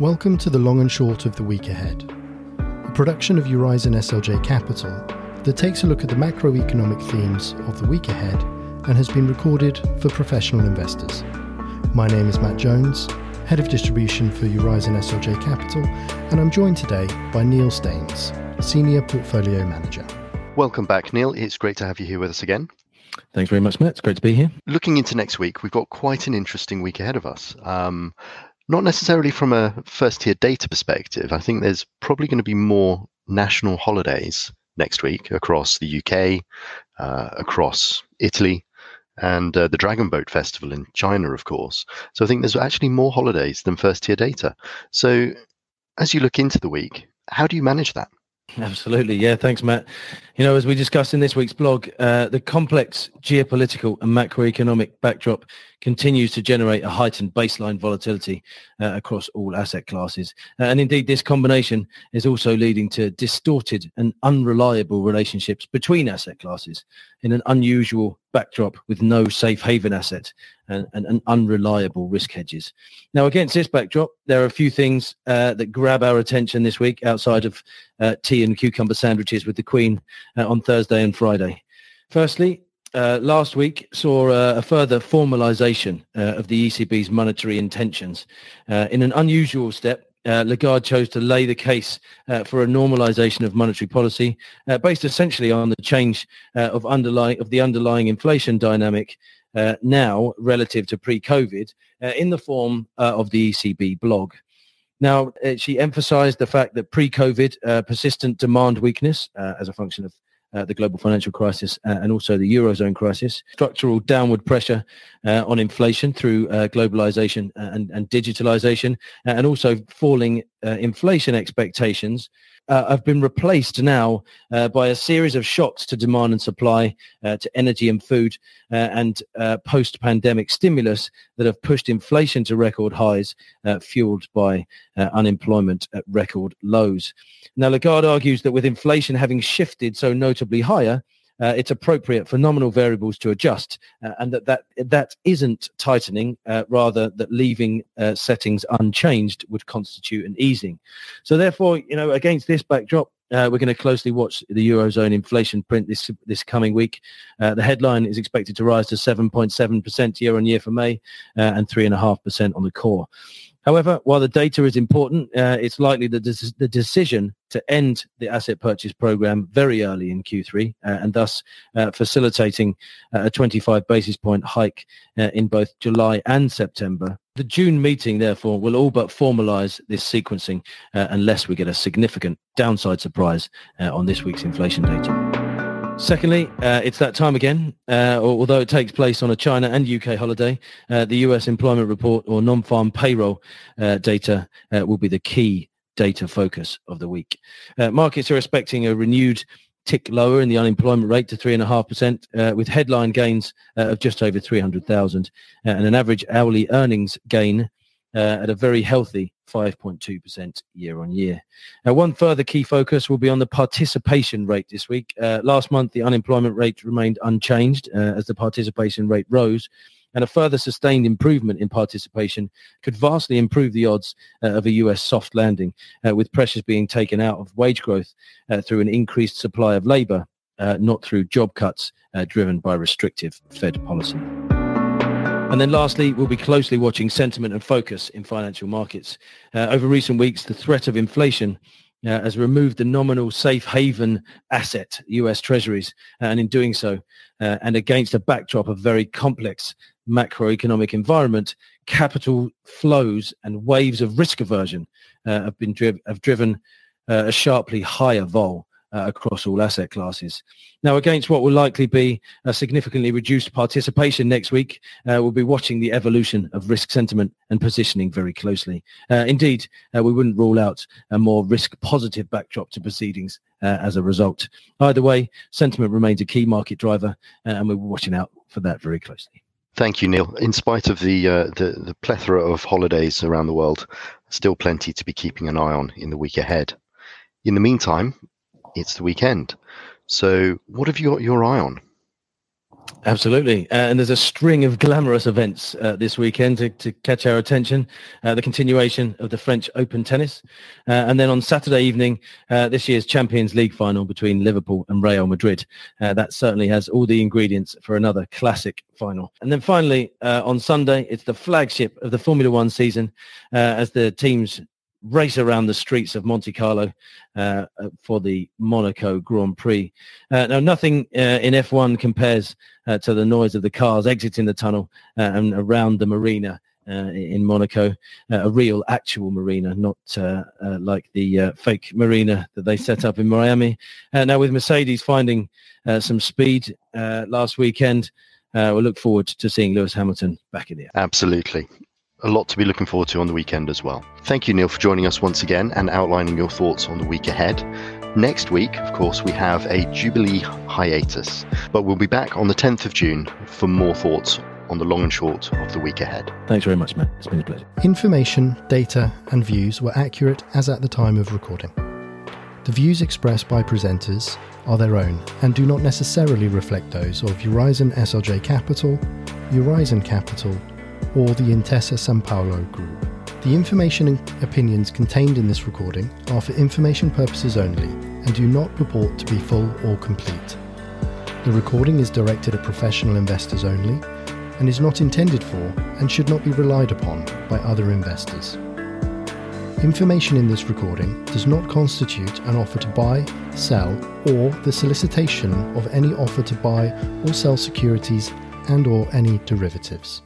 Welcome to the long and short of the week ahead, a production of Eurizon SLJ Capital that takes a look at the macroeconomic themes of the week ahead and has been recorded for professional investors. My name is Matt Jones, Head of Distribution for Eurizon SLJ Capital, and I'm joined today by Neil Staines, Senior Portfolio Manager. Welcome back, Neil. It's great to have you here with us again. Thanks very much, Matt. It's great to be here. Looking into next week, we've got quite an interesting week ahead of us. Um, not necessarily from a first tier data perspective. I think there's probably going to be more national holidays next week across the UK, uh, across Italy, and uh, the Dragon Boat Festival in China, of course. So I think there's actually more holidays than first tier data. So as you look into the week, how do you manage that? Absolutely. Yeah. Thanks, Matt. You know, as we discussed in this week's blog, uh, the complex geopolitical and macroeconomic backdrop continues to generate a heightened baseline volatility uh, across all asset classes. Uh, and indeed, this combination is also leading to distorted and unreliable relationships between asset classes in an unusual backdrop with no safe haven asset and, and, and unreliable risk hedges. Now, against this backdrop, there are a few things uh, that grab our attention this week outside of uh, tea and cucumber sandwiches with the Queen uh, on Thursday and Friday. Firstly, uh, last week saw uh, a further formalisation uh, of the ECB's monetary intentions. In an unusual step, uh, Lagarde chose to lay the case uh, for a normalisation of monetary policy, uh, based essentially on the change uh, of underlying of the underlying inflation dynamic uh, now relative to pre-COVID, in the form of the ECB blog. Now, she emphasised the fact that pre-COVID persistent demand weakness as a function of uh, the global financial crisis uh, and also the eurozone crisis, structural downward pressure uh, on inflation through uh, globalization and, and digitalization, uh, and also falling uh, inflation expectations uh, have been replaced now uh, by a series of shocks to demand and supply, uh, to energy and food, uh, and uh, post-pandemic stimulus that have pushed inflation to record highs, fueled by unemployment at record lows. Now, Lagarde argues that with inflation having shifted so notably higher, uh, it's appropriate for nominal variables to adjust, uh, and that that that isn't tightening, uh, rather that leaving uh, settings unchanged would constitute an easing. So therefore, you know, against this backdrop, uh, we're going to closely watch the eurozone inflation print this this coming week. Uh, the headline is expected to rise to 7.7% year on year for May uh, and 3.5% on the core. However, while the data is important, uh, it's likely that the decision to end the asset purchase program very early in Q3 uh, and thus facilitating a 25 basis point hike in both July and September. The June meeting, therefore, will all but formalize this sequencing uh, unless we get a significant downside surprise on this week's inflation data. Secondly, uh, it's that time again. Uh, although it takes place on a China and UK holiday, uh, the US employment report or non-farm payroll uh, data uh, will be the key data focus of the week. Uh, markets are expecting a renewed tick lower in the unemployment rate to 3.5%, with headline gains of just over 300,000 and an average hourly earnings gain at a very healthy 5.2% year on year. Now, one further key focus will be on the participation rate this week. Uh, last month, the unemployment rate remained unchanged uh, as the participation rate rose. And a further sustained improvement in participation could vastly improve the odds uh, of a US soft landing, uh, with pressures being taken out of wage growth uh, through an increased supply of labor, uh, not through job cuts driven by restrictive Fed policy. And then lastly, we'll be closely watching sentiment and focus in financial markets. Uh, over recent weeks, the threat of inflation uh, has removed the nominal safe haven asset, US Treasuries, uh, and in doing so, uh, and against a backdrop of very complex macroeconomic environment, capital flows and waves of risk aversion uh, have been driv- have driven uh, a sharply higher vol uh, across all asset classes. Now, against what will likely be a significantly reduced participation next week, uh, we'll be watching the evolution of risk sentiment and positioning very closely. Uh, indeed, uh, we wouldn't rule out a more risk-positive backdrop to proceedings as a result. Either way, sentiment remains a key market driver, and we're watching out for that very closely. Thank you, Neil. In spite of the, uh, the the plethora of holidays around the world, still plenty to be keeping an eye on in the week ahead. In the meantime, it's the weekend. So, what have you got your eye on? Absolutely. Uh, and there's a string of glamorous events uh, this weekend to, to, catch our attention. Uh, the continuation of the French Open tennis. Uh, and then on Saturday evening, uh, this year's Champions League final between Liverpool and Real Madrid. Uh, that certainly has all the ingredients for another classic final. And then finally, on Sunday, it's the flagship of the Formula One season as the teams race around the streets of Monte Carlo uh, uh for the Monaco Grand Prix. Uh, now, nothing uh, in F1 compares uh, to the noise of the cars exiting the tunnel uh, and around the marina. in Monaco, a real, actual marina, not like the fake marina that they set up in Miami. now, with Mercedes finding some speed last weekend, we'll look forward to seeing Lewis Hamilton back in the air. Absolutely a lot to be looking forward to on the weekend as well. Thank you, Neil, for joining us once again and outlining your thoughts on the week ahead. Next week, of course, we have a Jubilee hiatus, but we'll be back on the 10th of June for more thoughts on the long and short of the week ahead. Thanks very much, Matt. It's been a pleasure. Information, data, and views were accurate as at the time of recording. The views expressed by presenters are their own and do not necessarily reflect those of Eurizon SLJ Capital, Eurizon Capital, or the Intesa Sanpaolo Group. The information and opinions contained in this recording are for information purposes only and do not purport to be full or complete. The recording is directed at professional investors only and is not intended for and should not be relied upon by other investors. Information in this recording does not constitute an offer to buy, sell, or the solicitation of any offer to buy or sell securities and or any derivatives.